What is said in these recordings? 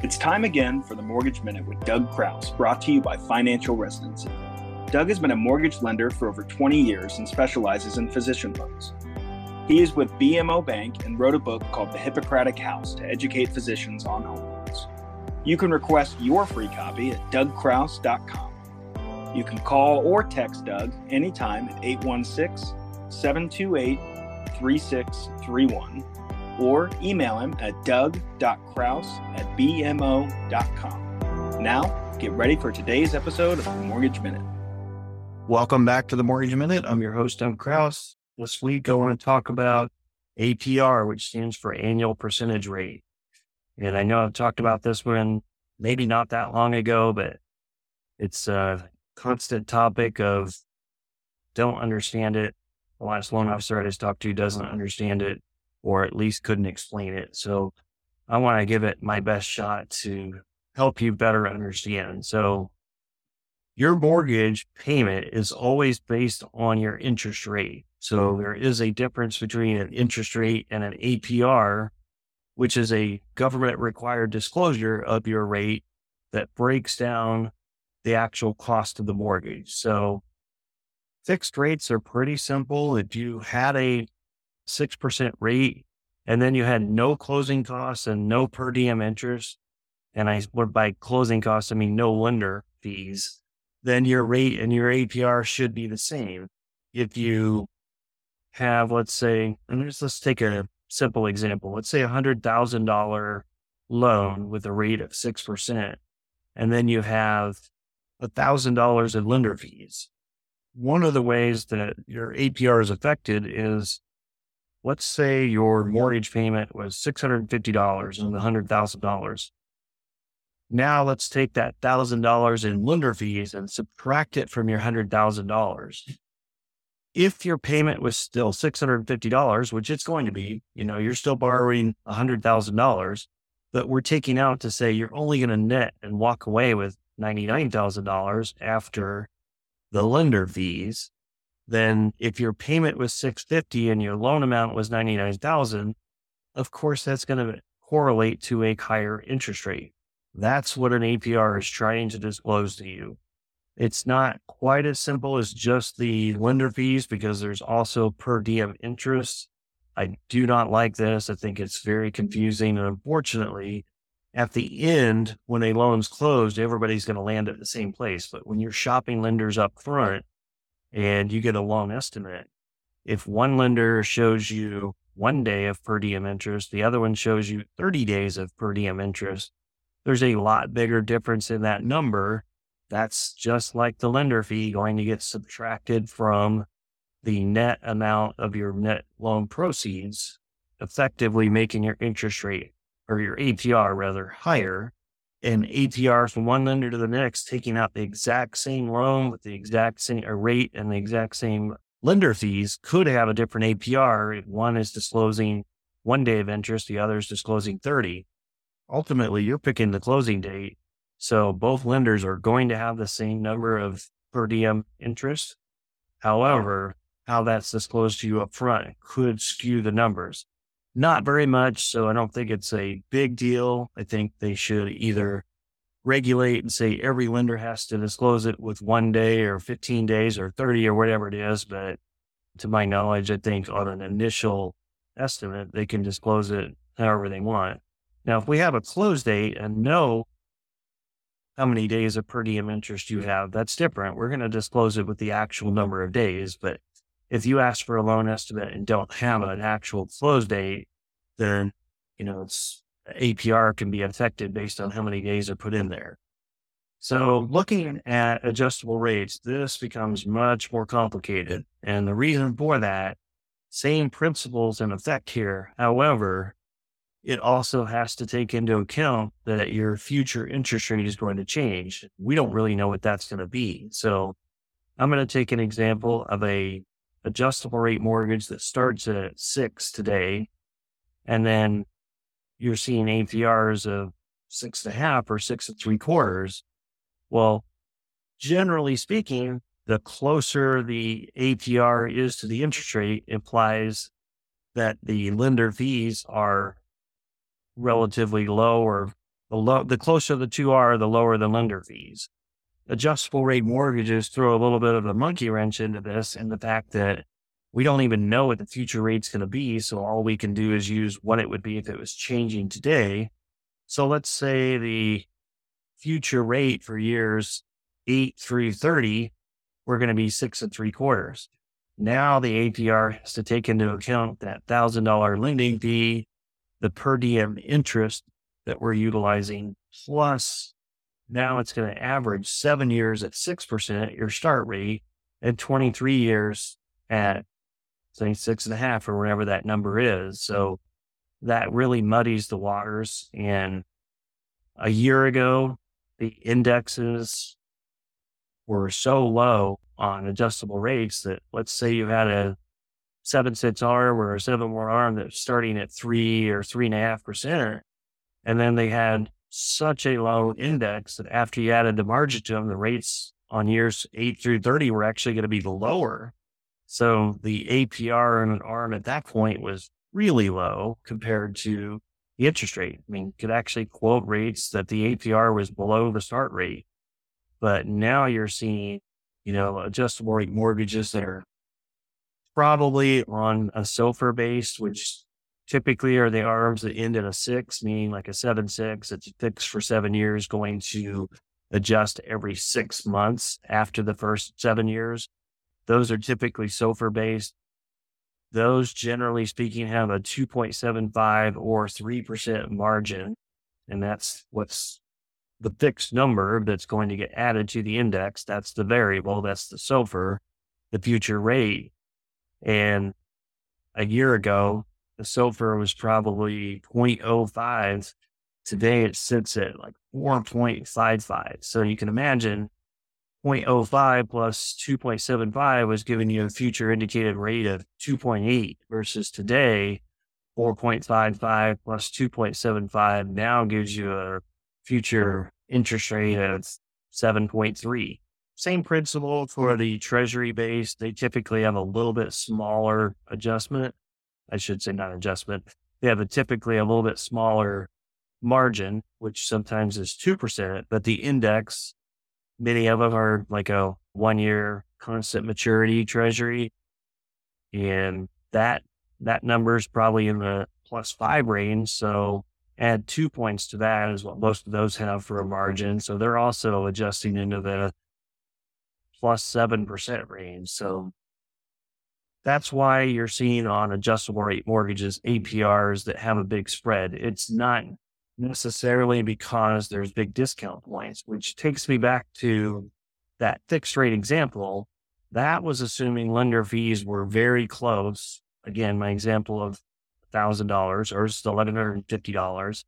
It's time again for the Mortgage Minute with Doug Crouse, brought to you by Financial Residency. Doug has been a mortgage lender for over 20 years and specializes in physician loans. He is with BMO Bank and wrote a book called The Hippocratic House to educate physicians on home loans. You can request your free copy at dougcrouse.com. You can call or text Doug anytime at 816 728 3631 or email him at doug.crouse at bmo.com. Now, get ready for today's episode of the Mortgage Minute. Welcome back to the Mortgage Minute. I'm your host, Doug Crouse. This week, I want to talk about APR, which stands for annual percentage rate. And I know I've talked about this one maybe not that long ago, but it's a constant topic of don't understand it. The last loan officer I just talked to doesn't understand it or at least couldn't explain it. So I want to give it my best shot to help you better understand. So your mortgage payment is always based on your interest rate. So there is a difference between an interest rate and an APR, which is a government required disclosure of your rate that breaks down the actual cost of the mortgage. So fixed rates are pretty simple. If you had a 6% rate, and then you had no closing costs and no per diem interest. And I, by closing costs, I mean no lender fees. Then your rate and your APR should be the same. If you have, let's say, and let's, let's take a simple example. Let's say a hundred thousand dollar loan with a rate of 6%. And then you have a thousand dollars in lender fees. One of the ways that your APR is affected is let's say your mortgage payment was $650 and the $100,000. Now let's take that $1,000 in lender fees and subtract it from your $100,000. If your payment was still $650, which it's going to be, you know, you're still borrowing $100,000, but we're taking out to say you're only going to net and walk away with $99,000 after the lender fees then if your payment was 650 and your loan amount was 99,000, of course that's going to correlate to a higher interest rate. That's what an APR is trying to disclose to you. It's not quite as simple as just the lender fees because there's also per diem interest. I do not like this. I think it's very confusing. And unfortunately, at the end, when a loan's closed, everybody's going to land at the same place. But when you're shopping lenders up front, and you get a loan estimate. If one lender shows you one day of per diem interest, the other one shows you 30 days of per diem interest, there's a lot bigger difference in that number. That's just like the lender fee going to get subtracted from the net amount of your net loan proceeds, effectively making your interest rate or your APR rather higher and APR from one lender to the next, taking out the exact same loan with the exact same uh, rate and the exact same lender fees could have a different APR. If one is disclosing one day of interest, the other is disclosing 30. Ultimately, you're picking the closing date. So both lenders are going to have the same number of per diem interest. However, how that's disclosed to you up front could skew the numbers. Not very much. So I don't think it's a big deal. I think they should either regulate and say every lender has to disclose it with one day or 15 days or 30 or whatever it is. But to my knowledge, I think on an initial estimate, they can disclose it however they want. Now, if we have a close date and know how many days of per diem interest you have, that's different. We're going to disclose it with the actual number of days, but if you ask for a loan estimate and don't have an actual close date, then, you know, it's APR can be affected based on how many days are put in there. So looking at adjustable rates, this becomes much more complicated. And the reason for that, same principles in effect here. However, it also has to take into account that your future interest rate is going to change. We don't really know what that's going to be. So I'm going to take an example of a adjustable rate mortgage that starts at six today, and then you're seeing APRs of six and a half or six and three quarters. Well, generally speaking, the closer the APR is to the interest rate implies that the lender fees are relatively low or The, lo- the closer the two are, the lower the lender fees. Adjustable rate mortgages throw a little bit of a monkey wrench into this and the fact that we don't even know what the future rate's going to be. So all we can do is use what it would be if it was changing today. So let's say the future rate for years eight through 30, we're going to be six and three quarters. Now the APR has to take into account that thousand dollar lending fee, the per diem interest that we're utilizing, plus now it's going to average seven years at 6% your start rate and 23 years at say six and a half or whatever that number is. So that really muddies the waters. And a year ago, the indexes were so low on adjustable rates that let's say you had a seven six arm or a seven more arm that's starting at three or three and a half percent. And then they had such a low index that after you added the margin to them, the rates on years eight through 30 were actually going to be lower. So the APR in an arm at that point was really low compared to the interest rate. I mean, could actually quote rates that the APR was below the start rate. But now you're seeing, you know, adjustable rate mortgages that are probably on a SOFR base, which typically are the arms that end in a six, meaning like a seven six. It's fixed for seven years, going to adjust every six months after the first seven years. Those are typically SOFR based. Those, generally speaking, have a 2.75 or 3% margin. And that's what's the fixed number that's going to get added to the index. That's the variable. That's the SOFR, the future rate. And a year ago, the SOFR was probably 0.05. Today it sits at like 4.55. So you can imagine 0.05 plus 2.75 was giving you a future indicated rate of 2.8 versus today 4.55 plus 2.75 now gives you a future interest rate of 7.3. Same principle for the treasury base. They typically have a little bit smaller adjustment. I should say not adjustment. They have a typically a little bit smaller margin, which sometimes is 2%, but the index Many of them are like a one year constant maturity treasury. And that, that number is probably in the plus five range. So add two points to that is what most of those have for a margin. So they're also adjusting into the plus 7% range. So that's why you're seeing on adjustable rate mortgages APRs that have a big spread. It's not necessarily because there's big discount points, which takes me back to that fixed rate example. That was assuming lender fees were very close. Again, my example of $1,000 or $1,150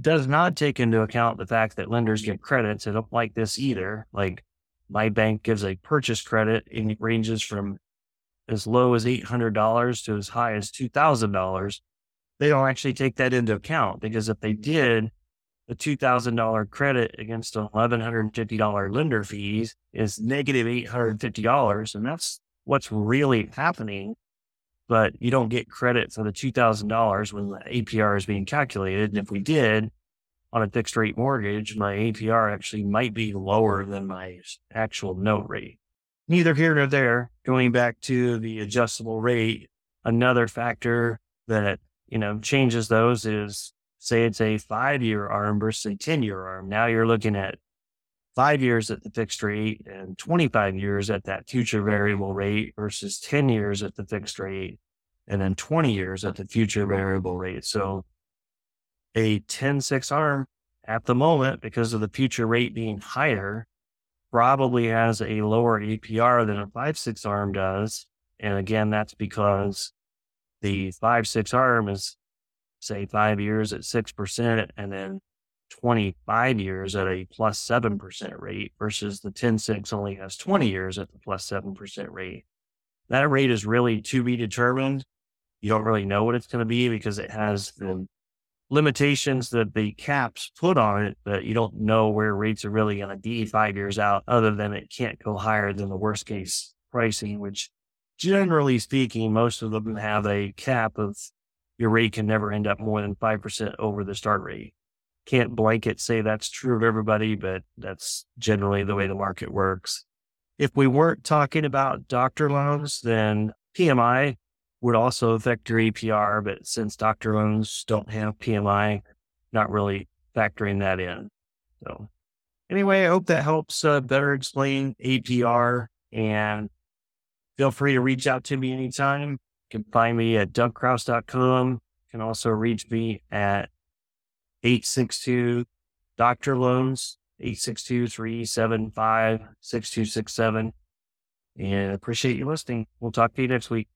does not take into account the fact that lenders get credits. I don't like this either. Like my bank gives a purchase credit and it ranges from as low as $800 to as high as $2,000 they don't actually take that into account because if they mm-hmm. did, the $2,000 credit against $1,150 lender fees is negative $850. And that's what's really happening. But you don't get credit for the $2,000 when the APR is being calculated. And if we did on a fixed rate mortgage, my APR actually might be lower than my actual note rate. Neither here nor there. Going back to the adjustable rate, another factor that you know, changes those is say it's a five year arm versus a 10 year arm. Now you're looking at five years at the fixed rate and 25 years at that future variable rate versus 10 years at the fixed rate and then 20 years at the future variable rate. So a 10 6 arm at the moment, because of the future rate being higher, probably has a lower APR than a 5 6 arm does. And again, that's because the five, six arm is say five years at 6% and then 25 years at a plus 7% rate versus the 10, six only has 20 years at the plus 7% rate. That rate is really to be determined. You don't really know what it's going to be because it has the limitations that the caps put on it, but you don't know where rates are really going to be five years out, other than it can't go higher than the worst case pricing, which generally speaking, most of them have a cap of your rate can never end up more than 5% over the start rate. can't blanket say that's true of everybody, but that's generally the way the market works. If we weren't talking about doctor loans, then PMI would also affect your APR. But since doctor loans don't have PMI, not really factoring that in. So anyway, I hope that helps uh, better explain APR and feel free to reach out to me anytime. You can find me at dougcrouse.com. You can also reach me at 862 Doctor Loans, 862 375 6267. And appreciate you listening. We'll talk to you next week.